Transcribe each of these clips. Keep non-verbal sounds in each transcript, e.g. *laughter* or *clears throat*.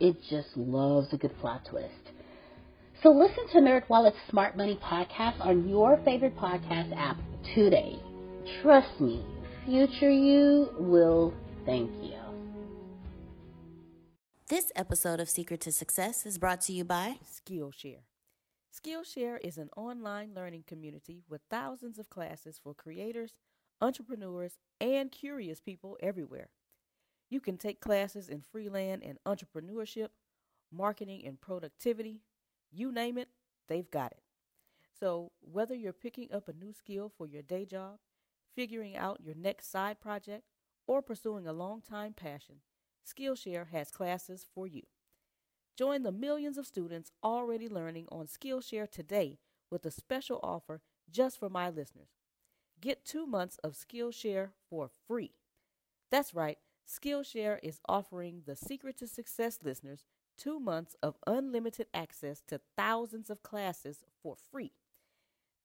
it just loves a good plot twist. So listen to NerdWallet's Smart Money podcast on your favorite podcast app today. Trust me, future you will thank you. This episode of Secret to Success is brought to you by Skillshare. Skillshare is an online learning community with thousands of classes for creators, entrepreneurs, and curious people everywhere. You can take classes in freelance and entrepreneurship, marketing and productivity, you name it, they've got it. So, whether you're picking up a new skill for your day job, figuring out your next side project, or pursuing a long-time passion, Skillshare has classes for you. Join the millions of students already learning on Skillshare today with a special offer just for my listeners. Get two months of Skillshare for free. That's right, Skillshare is offering the Secret to Success listeners two months of unlimited access to thousands of classes for free.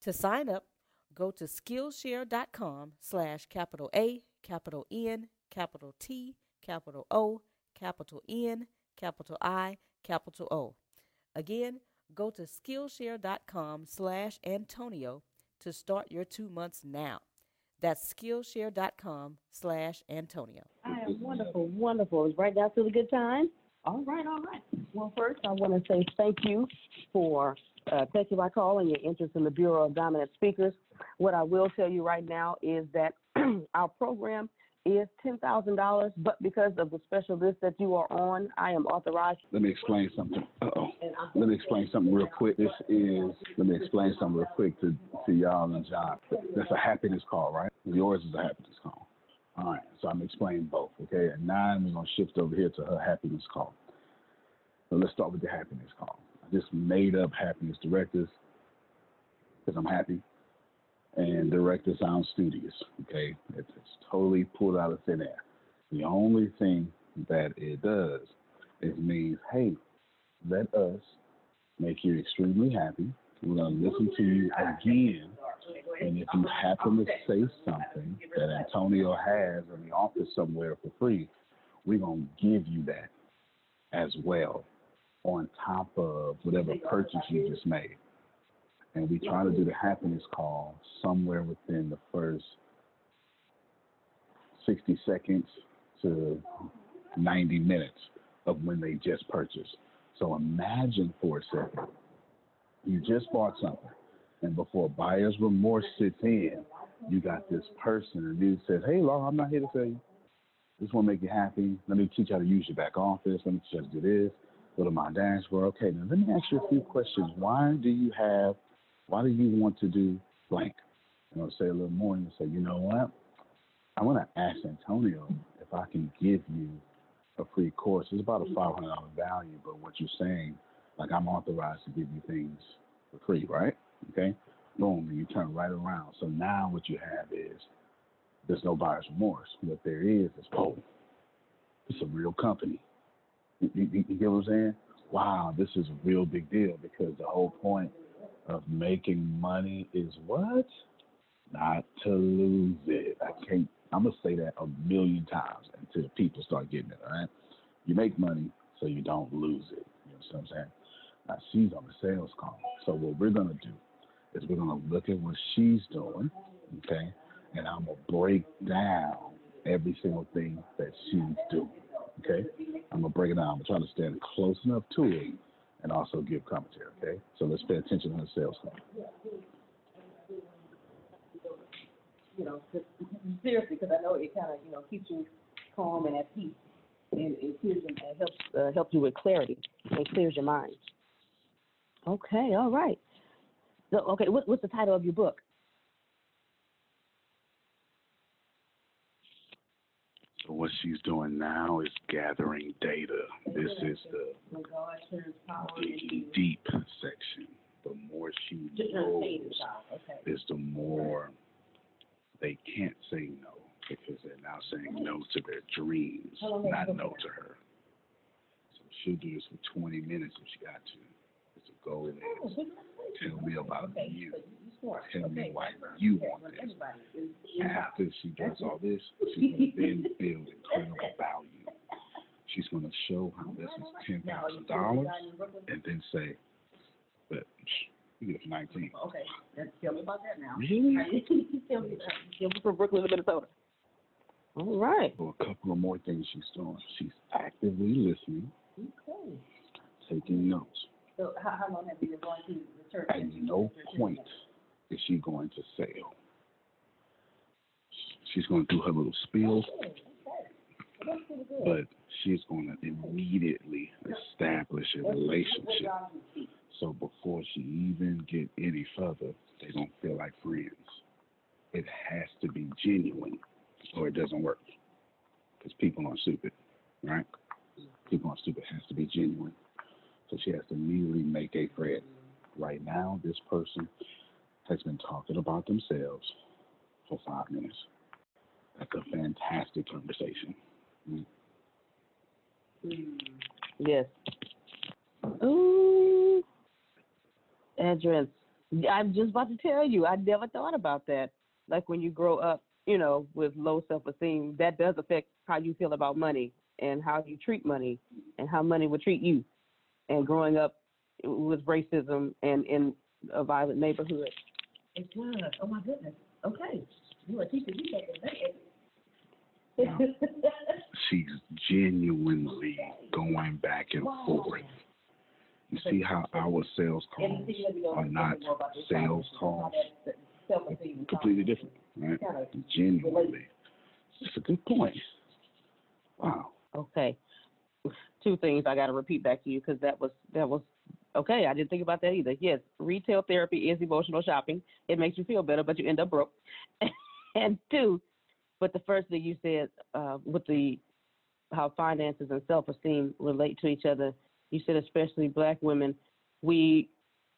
To sign up, go to Skillshare.com slash capital A, capital N, capital T, capital O, capital N, capital I, capital O. Again, go to Skillshare.com slash Antonio to start your two months now. That's Skillshare.com slash Antonio. I am wonderful, wonderful. It's right down to the good time. All right, all right. Well, first, I want to say thank you for uh, taking my call and your interest in the Bureau of Dominant Speakers. What I will tell you right now is that *clears throat* our program is $10,000, but because of the special list that you are on, I am authorized. Let me explain something. Uh-oh. Let me explain something real quick. This is, let me explain something real quick to, to y'all and John. That's a happiness call, right? Yours is a happiness call. All right, so I'm explaining both, okay? At nine, we're going to shift over here to her happiness call. So let's start with the happiness call. I just made up happiness directors because I'm happy and director sounds Studios. Okay, it's, it's totally pulled out of thin air. The only thing that it does is means, hey, let us make you extremely happy. We're gonna listen to you again, and if you happen to say something that Antonio has in the office somewhere for free, we're gonna give you that as well on top of whatever purchase you just made and we try to do the happiness call somewhere within the first 60 seconds to 90 minutes of when they just purchased. So imagine for a second, you just bought something, and before buyer's remorse sits in, you got this person and you says, "Hey, Law, I'm not here to sell you. This want to make you happy. Let me teach you how to use your back office. Let me teach you how to do this. Go to my dashboard. Okay, now let me ask you a few questions. Why do you have why do you want to do blank? And I'll say a little more and say, you know what? I want to ask Antonio if I can give you a free course. It's about a $500 value, but what you're saying, like I'm authorized to give you things for free, right? Okay? Boom, and you turn right around. So now what you have is there's no buyer's remorse. What there is is, oh, it's a real company. You, you, you get what I'm saying? Wow, this is a real big deal because the whole point of making money is what? Not to lose it. I can't. I'm gonna say that a million times until people start getting it. All right. You make money so you don't lose it. You know what I'm saying? Now she's on the sales call. So what we're gonna do is we're gonna look at what she's doing, okay, and I'm gonna break down every single thing that she's doing. Okay, I'm gonna break it down. I'm trying to stand close enough to it and also give commentary. Okay, so let's pay attention to the sales call. You know, seriously, because I know it kind of, you know, keeps you calm and at peace, and it clears and helps uh, helps you with clarity and clears your mind. Okay, all right. So, okay, what, what's the title of your book? So what she's doing now is gathering data. This is the digging deep section. The more she knows, is the more they can't say no because they're now saying no to their dreams, not no to her. So she'll do this for 20 minutes if she got to. It's a goal is tell me about you. Tell me why you want this. After she does all this, *laughs* she's going to then build incredible value. She's going to show how this is ten thousand dollars, and then say, "But you get it nineteen. Okay, then tell me about that now. Really? *laughs* tell me, tell me from Brooklyn to Minnesota. All right. So a couple of more things she's doing. She's actively listening, Okay. taking notes. So how, how long have you been going to the church? At no point is she going to sell. She's going to do her little spiel, but she's going to immediately establish a relationship. So before she even get any further, they don't feel like friends. It has to be genuine, or it doesn't work. Because people aren't stupid, right? People aren't stupid. It has to be genuine. So she has to immediately make a friend. Right now, this person has been talking about themselves for five minutes. That's a fantastic conversation. Mm. Yes. Ooh. Address. I'm just about to tell you, I never thought about that. Like when you grow up, you know, with low self esteem, that does affect how you feel about money and how you treat money and how money will treat you. And growing up with racism and in a violent neighborhood. It does. Oh my goodness. Okay. You are teaching me that. *laughs* she's genuinely going back and forth. You see how our sales calls are not sales calls? They're completely different, right? Genuinely. It's a good point. Wow. Okay. Two things I got to repeat back to you because that was that was okay. I didn't think about that either. Yes, retail therapy is emotional shopping. It makes you feel better, but you end up broke. *laughs* and two, but the first thing you said uh, with the how finances and self-esteem relate to each other. You said especially black women, we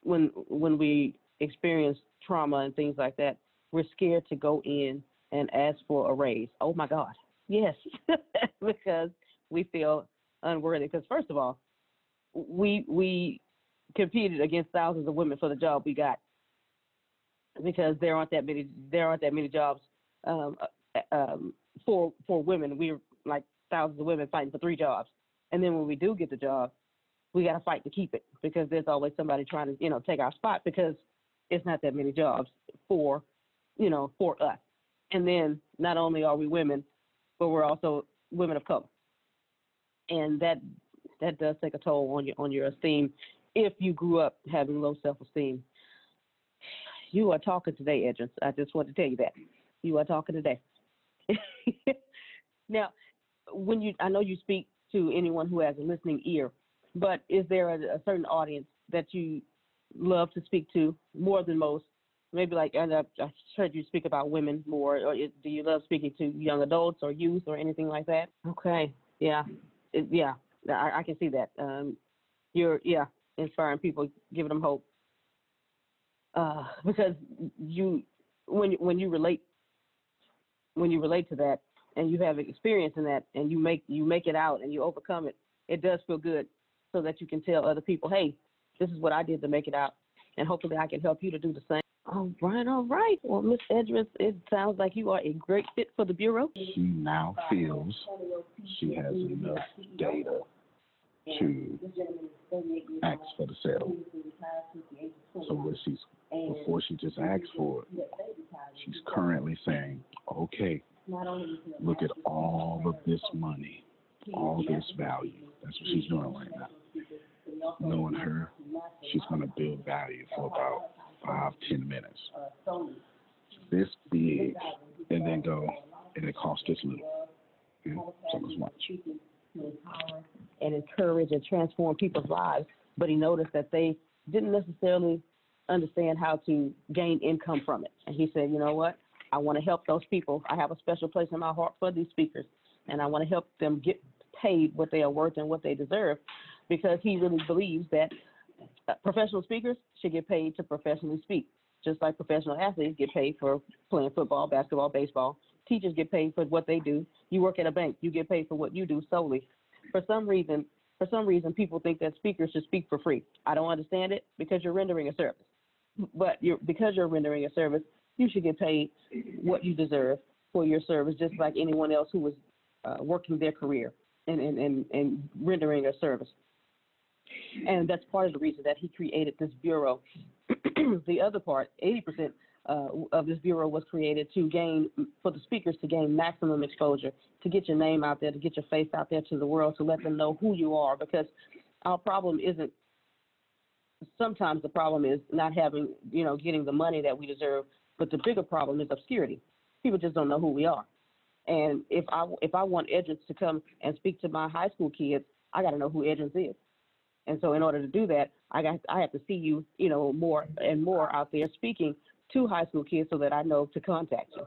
when when we experience trauma and things like that, we're scared to go in and ask for a raise. Oh my God, yes, *laughs* because we feel unworthy. Because first of all, we we competed against thousands of women for the job we got because there aren't that many there aren't that many jobs um, uh, um, for for women. We're like thousands of women fighting for three jobs, and then when we do get the job, we got to fight to keep it because there's always somebody trying to you know take our spot because it's not that many jobs for you know for us. And then not only are we women, but we're also women of color, and that that does take a toll on your on your esteem if you grew up having low self esteem. You are talking today, Edris. I just want to tell you that you are talking today. *laughs* now, when you, I know you speak to anyone who has a listening ear, but is there a, a certain audience that you love to speak to more than most? Maybe like, and I, I heard you speak about women more. Or do you love speaking to young adults or youth or anything like that? Okay, yeah, it, yeah, I, I, can see that. Um, you're, yeah, inspiring people, giving them hope. Uh, *laughs* because you, when when you relate, when you relate to that, and you have experience in that and you make you make it out and you overcome it, it does feel good so that you can tell other people, hey, this is what I did to make it out. And hopefully I can help you to do the same. All right, all right. Well, Miss Edris, it sounds like you are a great fit for the Bureau. She now feels she has enough data to ask for the sale. So what she's before she just asks for it, she's currently saying, Okay, look at all of this money, all this value. That's what she's doing right now. Knowing her, she's going to build value for about five, ten minutes. This big, and then go, and it costs this little. Yeah, so much much. And encourage and transform people's lives. But he noticed that they didn't necessarily understand how to gain income from it. And he said, you know what? I want to help those people. I have a special place in my heart for these speakers, and I want to help them get paid what they are worth and what they deserve because he really believes that uh, professional speakers should get paid to professionally speak, just like professional athletes get paid for playing football, basketball, baseball. Teachers get paid for what they do. You work at a bank, you get paid for what you do solely. For some reason, for some reason, people think that speakers should speak for free. I don't understand it because you're rendering a service. But you're, because you're rendering a service, you should get paid what you deserve for your service, just like anyone else who was uh, working their career and, and, and, and rendering a service. And that's part of the reason that he created this bureau. *clears throat* the other part, 80% uh, of this bureau was created to gain, for the speakers to gain maximum exposure, to get your name out there, to get your face out there to the world, to let them know who you are. Because our problem isn't, sometimes the problem is not having, you know, getting the money that we deserve but the bigger problem is obscurity. People just don't know who we are. And if I if I want Edris to come and speak to my high school kids, I got to know who Edris is. And so in order to do that, I got I have to see you, you know, more and more out there speaking to high school kids so that I know to contact you.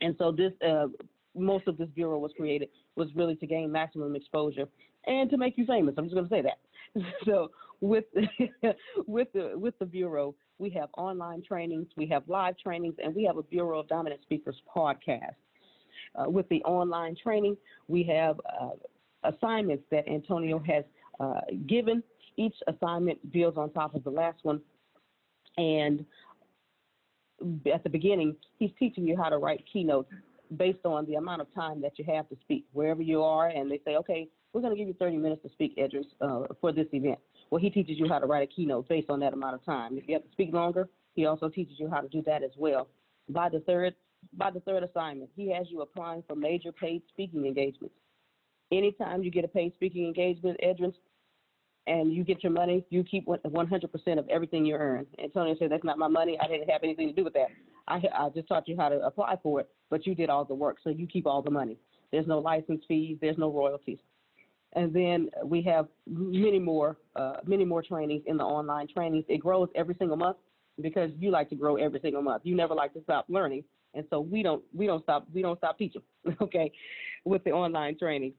And so this uh, most of this bureau was created was really to gain maximum exposure and to make you famous. I'm just going to say that. *laughs* So with *laughs* with the with the bureau, we have online trainings, we have live trainings, and we have a Bureau of Dominant Speakers podcast. Uh, with the online training, we have uh, assignments that Antonio has uh, given. Each assignment builds on top of the last one. And at the beginning, he's teaching you how to write keynotes based on the amount of time that you have to speak, wherever you are. And they say, okay, we're going to give you 30 minutes to speak, Edris, uh, for this event. Well, he teaches you how to write a keynote based on that amount of time. If you have to speak longer, he also teaches you how to do that as well. By the third by the third assignment, he has you applying for major paid speaking engagements. Anytime you get a paid speaking engagement, Edris, and you get your money, you keep 100% of everything you earn. Antonio said, that's not my money. I didn't have anything to do with that. I, I just taught you how to apply for it, but you did all the work, so you keep all the money. There's no license fees, there's no royalties. And then we have many more, uh, many more trainings in the online trainings. It grows every single month because you like to grow every single month. You never like to stop learning, and so we don't, we don't stop, we don't stop teaching. *laughs* okay, with the online trainings.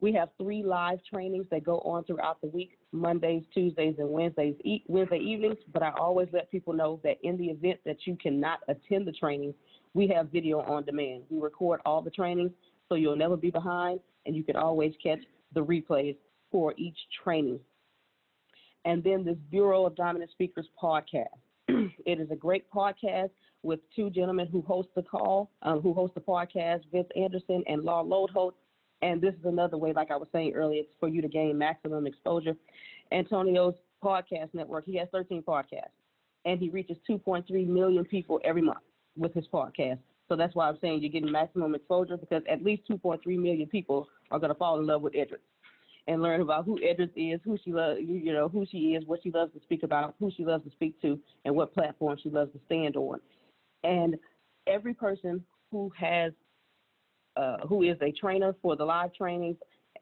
We have three live trainings that go on throughout the week, Mondays, Tuesdays, and Wednesdays, e- Wednesday evenings. But I always let people know that in the event that you cannot attend the training, we have video on demand. We record all the trainings, so you'll never be behind, and you can always catch the replays for each training. And then this Bureau of Dominant Speakers podcast. *clears throat* it is a great podcast with two gentlemen who host the call, um, who host the podcast, Vince Anderson and Law Lodeholt. And this is another way, like I was saying earlier, it's for you to gain maximum exposure. Antonio's podcast network, he has 13 podcasts, and he reaches 2.3 million people every month with his podcast. So that's why I'm saying you're getting maximum exposure because at least 2.3 million people are going to fall in love with Edris and learn about who Edris is, who she loves, you know, who she is, what she loves to speak about, who she loves to speak to, and what platform she loves to stand on. And every person who has uh, who is a trainer for the live trainings,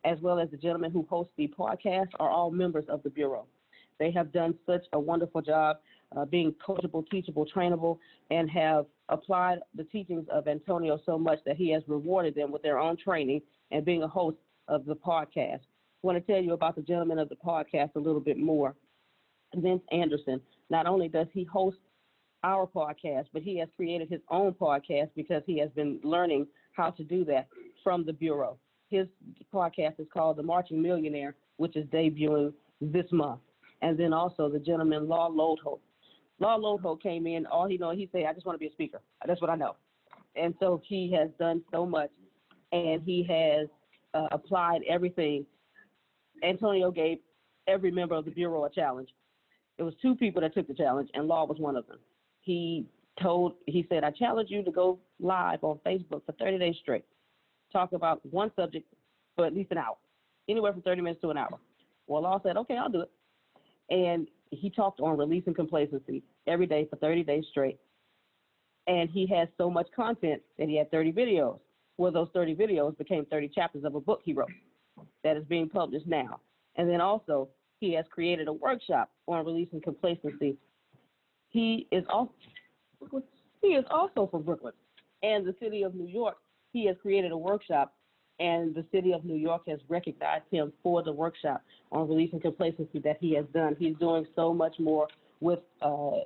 as well as the gentleman who hosts the podcast, are all members of the Bureau. They have done such a wonderful job uh, being coachable, teachable, trainable, and have applied the teachings of Antonio so much that he has rewarded them with their own training and being a host of the podcast. I want to tell you about the gentleman of the podcast a little bit more. Vince Anderson. Not only does he host our podcast, but he has created his own podcast because he has been learning how to do that from the Bureau. His podcast is called The Marching Millionaire, which is debuting this month. And then also the gentleman, Law Lodeholt. Law Lodeholt came in, all he know, he said, I just want to be a speaker. That's what I know. And so he has done so much, and he has uh, applied everything. Antonio gave every member of the Bureau a challenge. It was two people that took the challenge, and Law was one of them. He told, he said, I challenge you to go live on Facebook for 30 days straight. Talk about one subject for at least an hour, anywhere from 30 minutes to an hour. Well, Law said, okay, I'll do it. And he talked on releasing complacency every day for 30 days straight. And he has so much content that he had 30 videos. Well, those 30 videos became 30 chapters of a book he wrote that is being published now. And then also, he has created a workshop on releasing complacency. He is also he is also from Brooklyn and the city of New York. He has created a workshop, and the city of New York has recognized him for the workshop on releasing complacency that he has done. He's doing so much more with uh,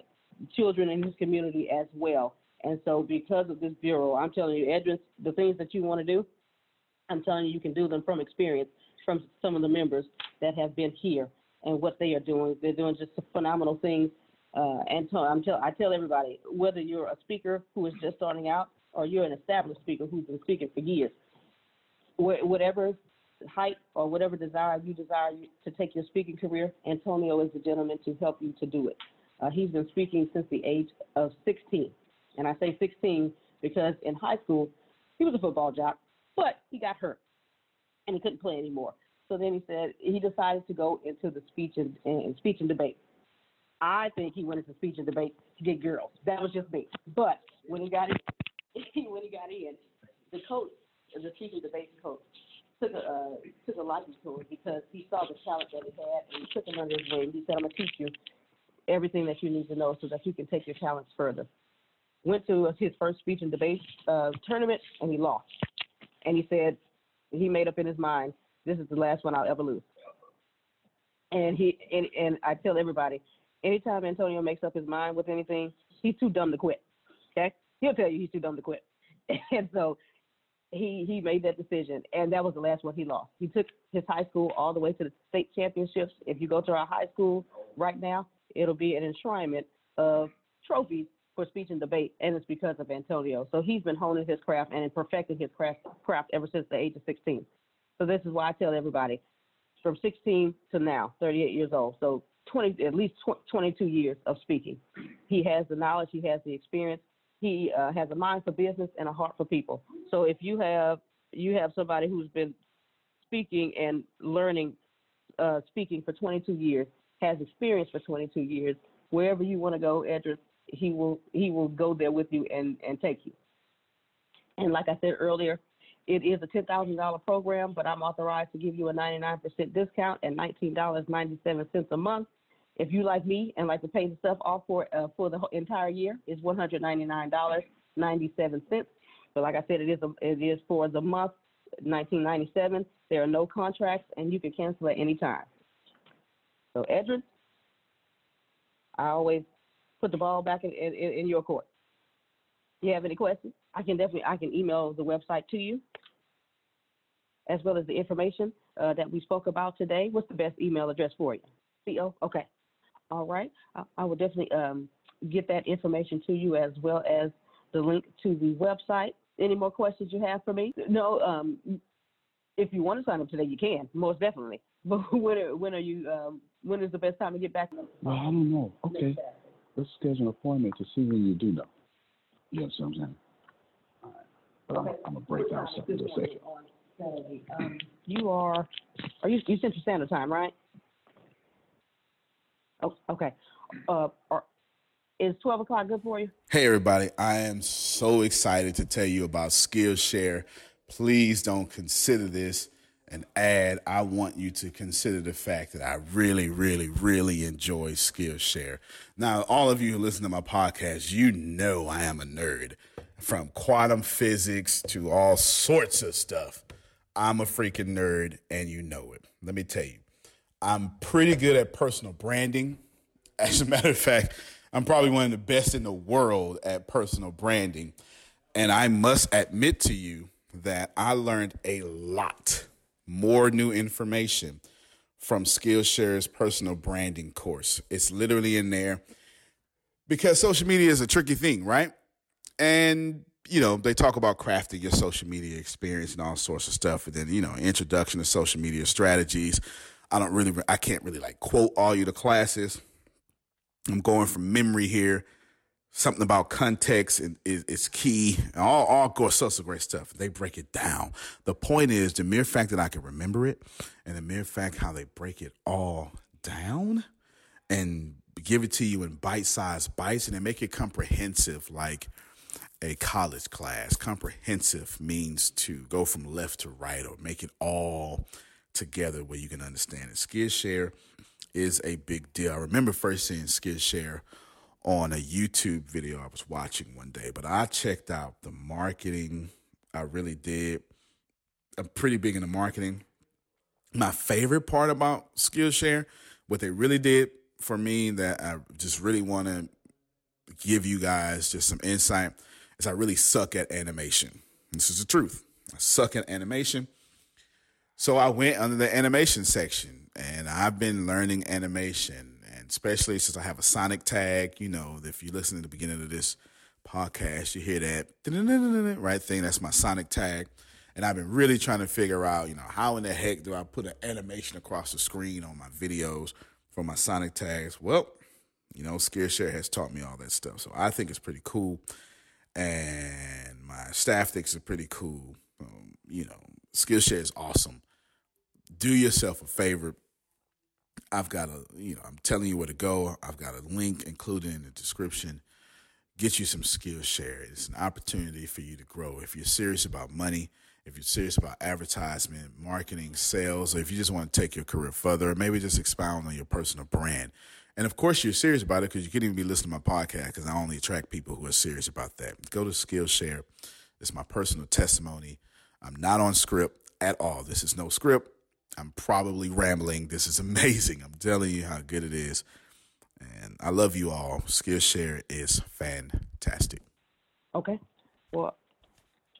children in his community as well. And so, because of this bureau, I'm telling you, Edris, the things that you want to do, I'm telling you, you can do them from experience from some of the members that have been here and what they are doing. They're doing just phenomenal things uh, and I'm tell, I tell everybody, whether you're a speaker who is just starting out or you're an established speaker who's been speaking for years, wh- whatever height or whatever desire you desire to take your speaking career, Antonio is the gentleman to help you to do it. Uh, he's been speaking since the age of 16. And I say 16 because in high school, he was a football jock, but he got hurt and he couldn't play anymore. So then he said he decided to go into the speech and, and speech and debate. I think he went into speech and debate to get girls. That was just me. But when he got in, *laughs* when he got in, the coach, the speech and debate coach, took a uh, took a liking to him because he saw the talent that he had and he took him under his wing. He said, "I'm gonna teach you everything that you need to know so that you can take your talents further." Went to his first speech and debate uh, tournament and he lost. And he said he made up in his mind, "This is the last one I'll ever lose." And he and, and I tell everybody, anytime Antonio makes up his mind with anything, he's too dumb to quit. Okay, he'll tell you he's too dumb to quit, *laughs* and so he he made that decision, and that was the last one he lost. He took his high school all the way to the state championships. If you go to our high school right now, it'll be an enshrinement of trophies for speech and debate, and it's because of Antonio. So he's been honing his craft and perfecting his craft, craft ever since the age of 16. So this is why I tell everybody, from 16 to now, 38 years old. So 20, at least 22 years of speaking. He has the knowledge, he has the experience, he uh, has a mind for business and a heart for people. So if you have you have somebody who's been speaking and learning uh, speaking for 22 years, has experience for 22 years, wherever you want to go, Edris, he will he will go there with you and and take you. And like I said earlier, it is a $10,000 program, but I'm authorized to give you a 99% discount at $19.97 a month. If you like me and like to pay the stuff off for uh, for the entire year, it's $199.97. But like I said, it is a, it is for the month 1997. There are no contracts, and you can cancel at any time. So, Edris, I always put the ball back in, in, in your court. You have any questions? I can definitely I can email the website to you, as well as the information uh, that we spoke about today. What's the best email address for you? Co. Okay. All right. I, I will definitely um, get that information to you as well as the link to the website. Any more questions you have for me? No. Um, if you want to sign up today, you can most definitely. *laughs* But when are, when are you? Um, when is the best time to get back? Well, I don't know. Okay, let's schedule an appointment to see when you do know. You know what I'm saying? All right. But I'm, I'm gonna break down something in a second. Um, you are, are you, you Central Standard Time, right? Oh, okay. Uh, are, is 12 o'clock good for you? Hey, everybody. I am so excited to tell you about Skillshare. Please don't consider this an ad. I want you to consider the fact that I really, really, really enjoy Skillshare. Now, all of you who listen to my podcast, you know I am a nerd from quantum physics to all sorts of stuff. I'm a freaking nerd, and you know it. Let me tell you, I'm pretty good at personal branding. *laughs* As a matter of fact, I'm probably one of the best in the world at personal branding. And I must admit to you that I learned a lot more new information from Skillshare's personal branding course. It's literally in there because social media is a tricky thing, right? And you know, they talk about crafting your social media experience and all sorts of stuff. And then, you know, introduction to social media strategies. I don't really, I can't really like quote all you the classes. I'm going from memory here. Something about context is, is key. All, all sorts of great stuff. They break it down. The point is the mere fact that I can remember it and the mere fact how they break it all down and give it to you in bite-sized bites and they make it comprehensive like a college class. Comprehensive means to go from left to right or make it all together where you can understand it. Skillshare is a big deal. I remember first seeing Skillshare on a YouTube video I was watching one day, but I checked out the marketing. I really did. I'm pretty big into marketing. My favorite part about Skillshare, what they really did for me that I just really want to give you guys just some insight is I really suck at animation. This is the truth. I suck at animation. So I went under the animation section and I've been learning animation and especially since I have a sonic tag, you know, if you listen to the beginning of this podcast, you hear that *laughs* right thing. That's my sonic tag. And I've been really trying to figure out, you know, how in the heck do I put an animation across the screen on my videos for my sonic tags? Well, you know, Skillshare has taught me all that stuff. So I think it's pretty cool and my staff thinks it's pretty cool. Um, you know, Skillshare is awesome. Do yourself a favor. I've got a, you know, I'm telling you where to go. I've got a link included in the description. Get you some Skillshare. It's an opportunity for you to grow. If you're serious about money, if you're serious about advertisement, marketing, sales, or if you just want to take your career further, maybe just expound on your personal brand. And of course, you're serious about it because you couldn't even be listening to my podcast because I only attract people who are serious about that. Go to Skillshare. It's my personal testimony. I'm not on script at all. This is no script. I'm probably rambling. This is *laughs* amazing. I'm telling you how good it is. And I love you all. Skillshare is fantastic. Okay. Well,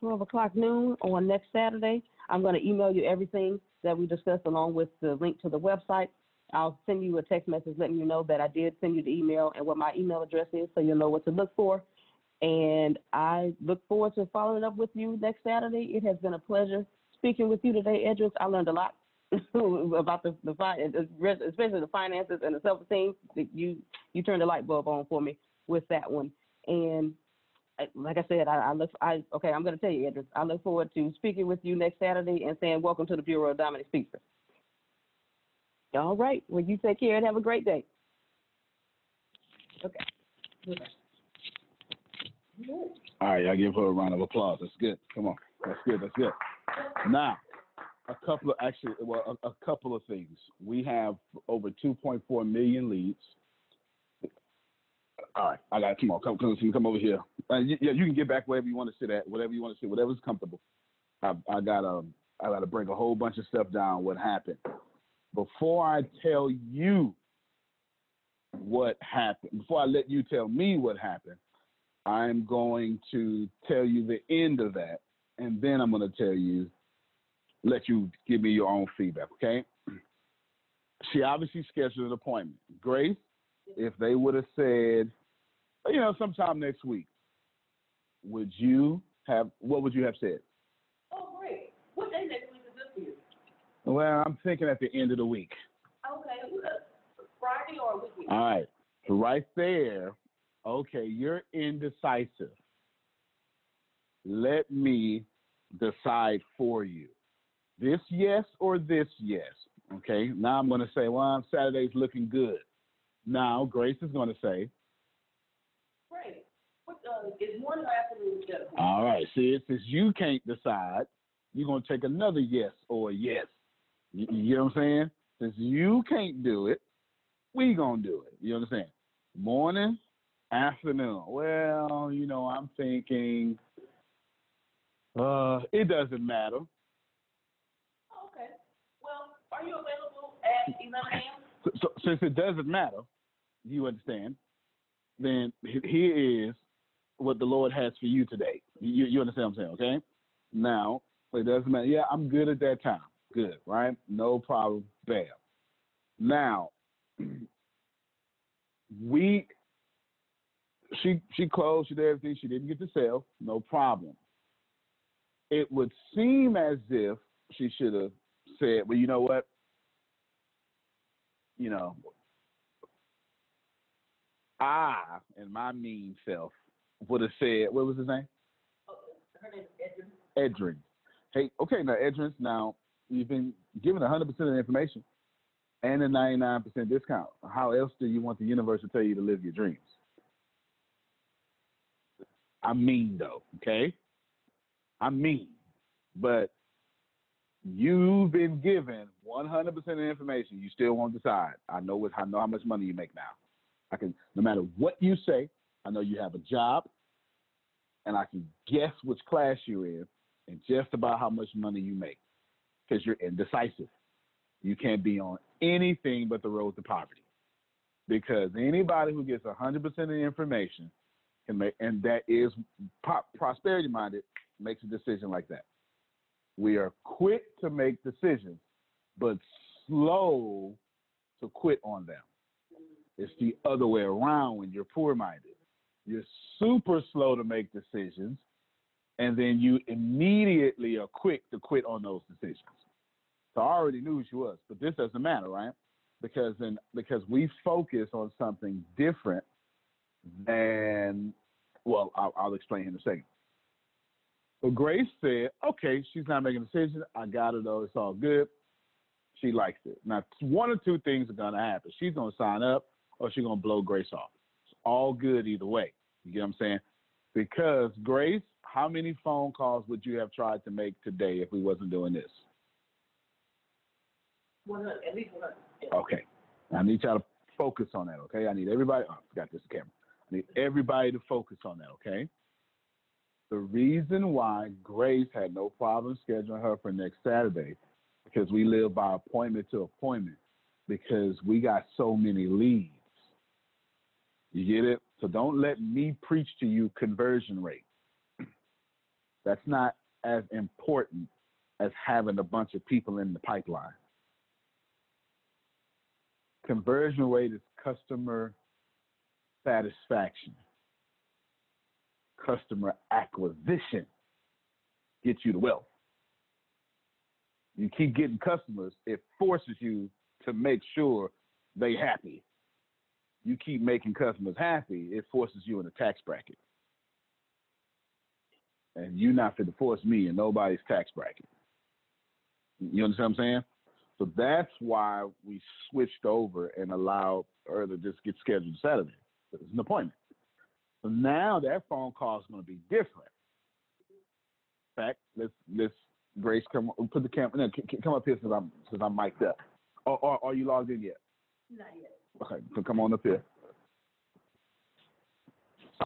12 o'clock noon on next Saturday, I'm going to email you everything that we discussed along with the link to the website. I'll send you a text message letting you know that I did send you the email and what my email address is so you'll know what to look for. And I look forward to following up with you next Saturday. It has been a pleasure speaking with you today, Edris. I learned a lot *laughs* about the, the especially the finances and the self-esteem. That you you turned the light bulb on for me with that one. And I, like I said, I, I look. I okay. I'm going to tell you, Edris. I look forward to speaking with you next Saturday and saying welcome to the Bureau of Dominant Speakers. All right. Well, you take care and have a great day. Okay. All right, I give her a round of applause. That's good. Come on, that's good. That's good. Now, a couple of actually, well, a, a couple of things. We have over 2.4 million leads. All right, I got come on, come come come over here. Uh, y- yeah, you can get back wherever you want to sit at, whatever you want to sit, whatever's comfortable. I, I got to, I got to bring a whole bunch of stuff down. What happened? Before I tell you what happened, before I let you tell me what happened, I'm going to tell you the end of that, and then I'm going to tell you, let you give me your own feedback, okay? She obviously scheduled an appointment. Grace, if they would have said, you know, sometime next week, would you have, what would you have said? Oh, great. What day next week is this for you? Well, I'm thinking at the end of the week. Okay. Friday or weekend? All right. So right there, okay, you're indecisive. Let me decide for you. This yes or this yes. Okay. Now I'm going to say, well, Saturday's looking good. Now Grace is going to say, Great. What, uh, is morning or afternoon better? all right, see, since you can't decide, you're going to take another yes or yes. You, you know what I'm saying? Since you can't do it, we going to do it. You understand? Morning, afternoon. Well, you know, I'm thinking, uh, it doesn't matter. Are you available at 11 a.m.? So, so since it doesn't matter, you understand, then he- here is what the Lord has for you today. You, you understand what I'm saying, okay? Now, it doesn't matter. Yeah, I'm good at that time. Good, right? No problem. Bam. Now, *clears throat* we, she she closed, she did everything. She didn't get the sale. No problem. It would seem as if she should have said, well, you know what? You know, I and my mean self would have said, what was his name? Oh, her name is Edrin. Edrin. Hey, okay, now Edrin, now you've been given 100% of the information and a 99% discount. How else do you want the universe to tell you to live your dreams? I'm mean though, okay? I'm mean, but you've been given 100% of the information. You still won't decide. I know what I know how much money you make now. I can, no matter what you say, I know you have a job, and I can guess which class you're in, and just about how much money you make, because you're indecisive. You can't be on anything but the road to poverty, because anybody who gets 100% of the information can make, and that is po- prosperity minded, makes a decision like that. We are quick to make decisions, but slow to quit on them. It's the other way around when you're poor minded. You're super slow to make decisions, and then you immediately are quick to quit on those decisions. So I already knew who she was, but this doesn't matter, right? Because then because we focus on something different than well, I'll, I'll explain in a second. But Grace said, okay, she's not making a decision. I got her though. It's all good. She likes it. Now, one or two things are going to happen. She's going to sign up or she's going to blow Grace off. It's all good either way. You get what I'm saying? Because Grace, how many phone calls would you have tried to make today if we wasn't doing this? 100, at least 100. Okay. I need y'all to focus on that, okay? I need everybody, oh, I forgot this camera. I need everybody to focus on that, okay? The reason why Grace had no problem scheduling her for next Saturday, because we live by appointment to appointment, because we got so many leads. You get it? So don't let me preach to you conversion rate. *clears throat* That's not as important as having a bunch of people in the pipeline. Conversion rate is customer satisfaction. Customer acquisition gets you the wealth. You keep getting customers, it forces you to make sure they happy. You keep making customers happy, it forces you in a tax bracket. and you're not fit to force me in nobody's tax bracket. You understand what I'm saying? So that's why we switched over and allowed to just get scheduled Saturday. It's an appointment. So now that phone call is going to be different. In fact, let's let's Grace come put the camera. No, come up here since I'm since I'm mic'd up. Or, or are you logged in yet? Not yet. Okay, so come on up here.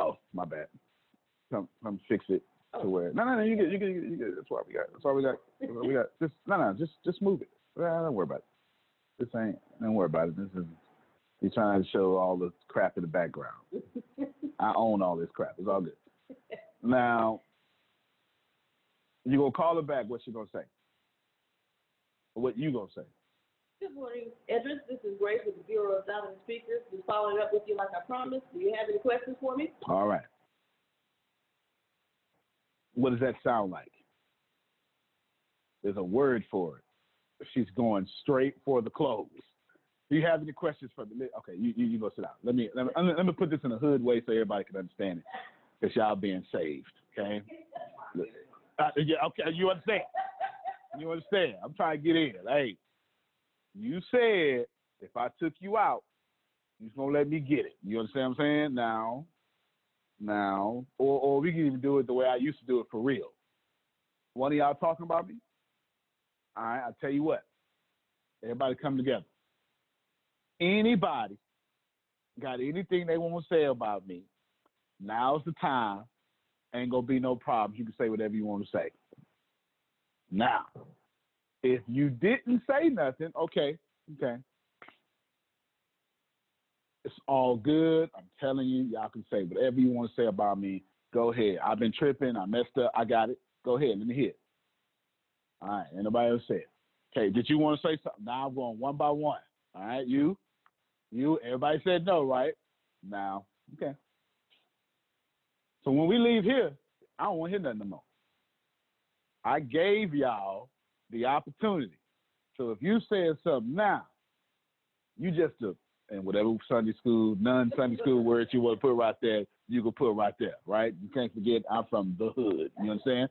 Oh, my bad. Come come fix it to oh. where no no no you get you get you get that's why we got that's why we got we got just no no just just move it. Nah, don't worry about it. This ain't don't worry about it. This is he's trying to show all the crap in the background. *laughs* I own all this crap. It's all good. *laughs* Now you gonna call her back, what she gonna say? What you gonna say? Good morning, Edris. This is Grace with the Bureau of Dominant Speakers. Just following up with you like I promised. Do you have any questions for me? All right. What does that sound like? There's a word for it. She's going straight for the close. Do you have any questions for me? Okay, you, you, you go sit down. Let me, let me let me put this in a hood way so everybody can understand it. Because y'all being saved, okay? Uh, yeah, okay, you understand? You understand? I'm trying to get in. Hey, you said if I took you out, you're gonna let me get it. You understand what I'm saying? Now, now, or or we can even do it the way I used to do it for real. One of y'all talking about me? All right, I'll tell you what. Everybody come together. Anybody got anything they want to say about me? Now's the time. Ain't gonna be no problems. You can say whatever you want to say. Now, if you didn't say nothing, okay, okay. It's all good. I'm telling you, y'all can say whatever you want to say about me. Go ahead. I've been tripping. I messed up. I got it. Go ahead. Let me hear. All right. Anybody else say it? Okay. Did you want to say something? Now I'm going one by one. All right. You, you, everybody said no, right? Now, okay. So when we leave here, I don't want to hear nothing no more. I gave y'all the opportunity. So if you said something now, you just a and whatever Sunday school, non Sunday school words you want to put right there, you can put right there, right? You can't forget I'm from the hood. You know what I'm saying?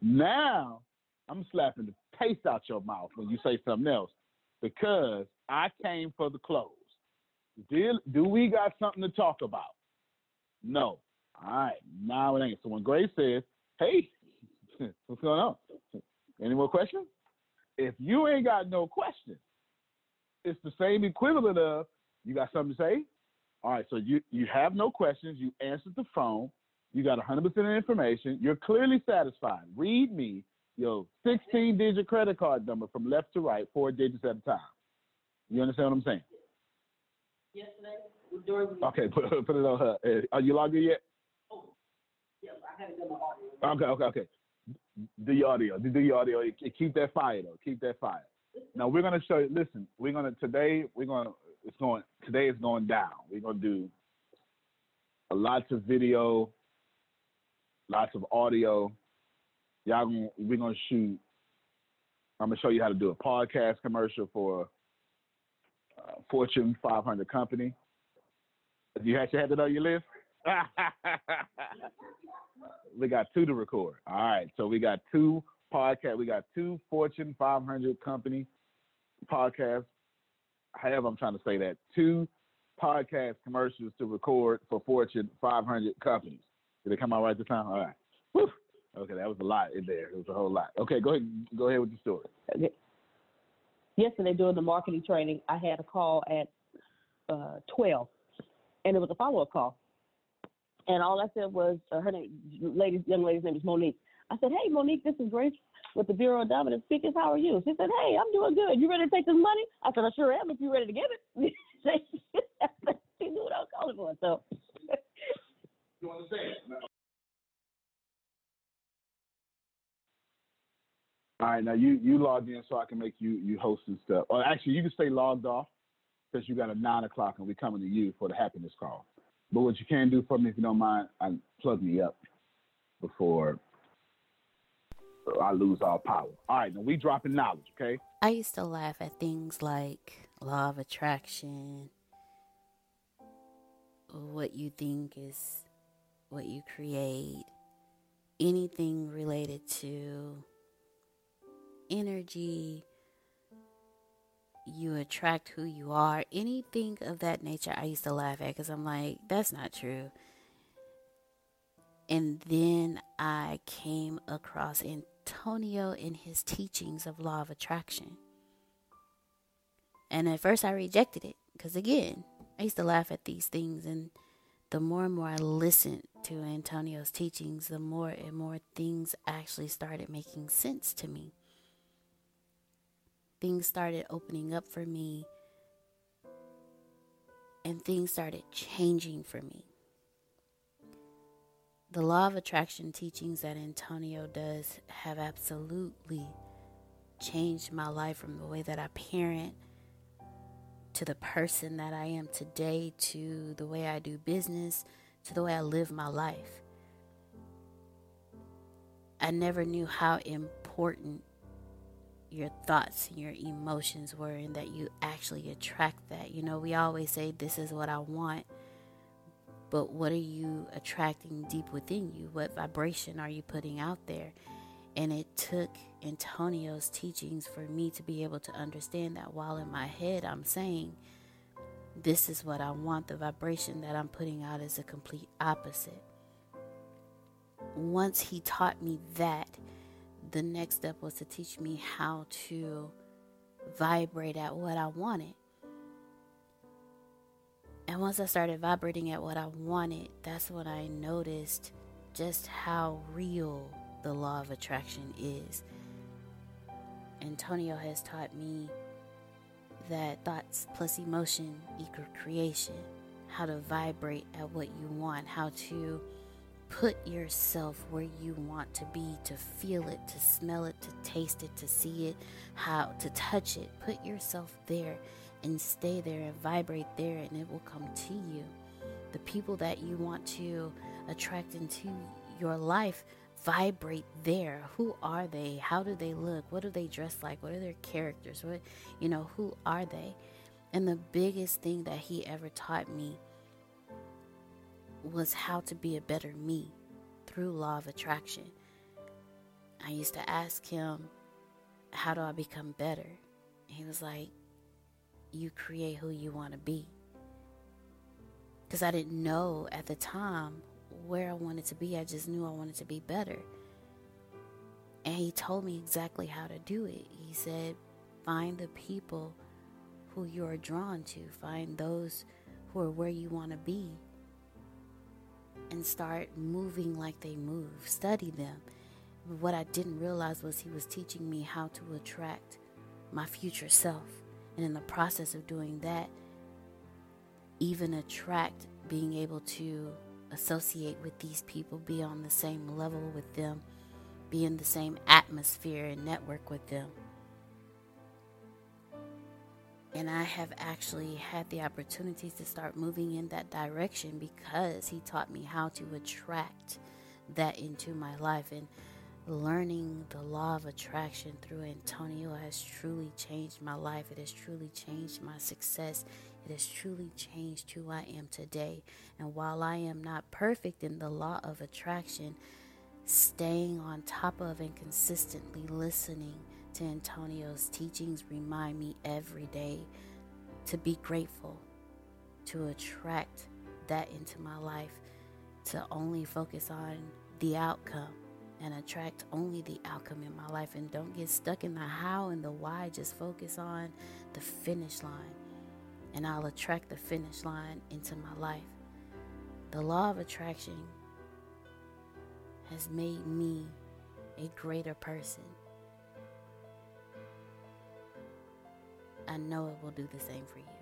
Now I'm slapping the taste out your mouth when you say something else because I came for the close. Do, do we got something to talk about? No. All right, now it ain't. So when Grace says, "Hey, *laughs* what's going on? Any more questions?" If you ain't got no questions, it's the same equivalent of you got something to say. All right, so you you have no questions. You answered the phone. You got 100% of information. You're clearly satisfied. Read me your 16 digit credit card number from left to right, four digits at a time. You understand what I'm saying? Yesterday, Okay, put, *laughs* put it on her. Uh, Are you logged in yet? Oh, yeah, I haven't done my audio. Okay, okay, okay. Do your audio. Do your audio. Keep that fire though. Keep that fire. Now we're gonna show you. Listen, we're gonna today. We're gonna. It's going. Today is going down. We're gonna do a lots of video, lots of audio. Y'all gonna. We're gonna shoot. I'm gonna show you how to do a podcast commercial for Fortune 500 company. You actually had that on your list. *laughs* we got two to record. All right, so we got two podcast. We got two Fortune 500 company podcasts. However, I'm trying to say that two podcast commercials to record for Fortune 500 companies. Did it come out right this time? All right. Whew. Okay, that was a lot in there. It was a whole lot. Okay, go ahead. Go ahead with the story. Okay. Yesterday during the marketing training, I had a call at uh, 12, and it was a follow-up call. And all I said was, uh, her name, lady, young lady's name is Monique. I said, hey, Monique, this is Grace with the Bureau of Dominant Speakers. How are you? She said, hey, I'm doing good. You ready to take this money? I said, I sure am if you're ready to give it. *laughs* she knew what I was calling for. So You want to say it? All right, now you you logged in so I can make you you host and stuff. Or actually, you can stay logged off because you got a nine o'clock and we're coming to you for the happiness call. But what you can do for me, if you don't mind, I plug me up before I lose all power. All right, now we dropping knowledge, okay? I used to laugh at things like law of attraction, what you think is what you create, anything related to energy, you attract who you are, anything of that nature, I used to laugh at because I'm like, that's not true. And then I came across Antonio in his teachings of law of attraction. And at first I rejected it because, again, I used to laugh at these things. And the more and more I listened to Antonio's teachings, the more and more things actually started making sense to me. Things started opening up for me, and things started changing for me. The law of attraction teachings that Antonio does have absolutely changed my life from the way that I parent to the person that I am today, to the way I do business, to the way I live my life. I never knew how important your thoughts and your emotions were, and that you actually attract that. You know, we always say, This is what I want, but what are you attracting deep within you? What vibration are you putting out there? And it took Antonio's teachings for me to be able to understand that while in my head I'm saying, this is what I want, the vibration that I'm putting out is a complete opposite. Once he taught me that, the next step was to teach me how to vibrate at what I wanted. And once I started vibrating at what I wanted, that's when I noticed just how real the law of attraction is. Antonio has taught me that thoughts plus emotion equal creation, how to vibrate at what you want, how to put yourself where you want to be, to feel it, to smell it, to taste it, to see it, how to touch it. Put yourself there and stay there and vibrate there, and it will come to you. The people that you want to attract into your life vibrate there. Who are they? How do they look? What do they dress like? What are their characters? What, you know, who are they? And the biggest thing that he ever taught me was how to be a better me through law of attraction. I used to ask him, How do I become better? He was like, You create who you want to be. Because I didn't know at the time where I wanted to be. I just knew I wanted to be better. And he told me exactly how to do it. He said, Find the people who you are drawn to, find those who are where you want to be, and start moving like they move. Study them. What I didn't realize was he was teaching me how to attract my future self. And in the process of doing that, even attract being able to associate with these people, be on the same level with them, be in the same atmosphere and network with them. And I have actually had the opportunities to start moving in that direction because he taught me how to attract that into my life. And learning the law of attraction through Antonio has truly changed my life. It has truly changed my success. It has truly changed who I am today. And while I am not perfect in the law of attraction, staying on top of and consistently listening to Antonio's teachings remind me every day to be grateful, to attract that into my life, to only focus on the outcome and attract only the outcome in my life and don't get stuck in the how and the why. Just focus on the finish line and I'll attract the finish line into my life. The law of attraction has made me a greater person. I know it will do the same for you.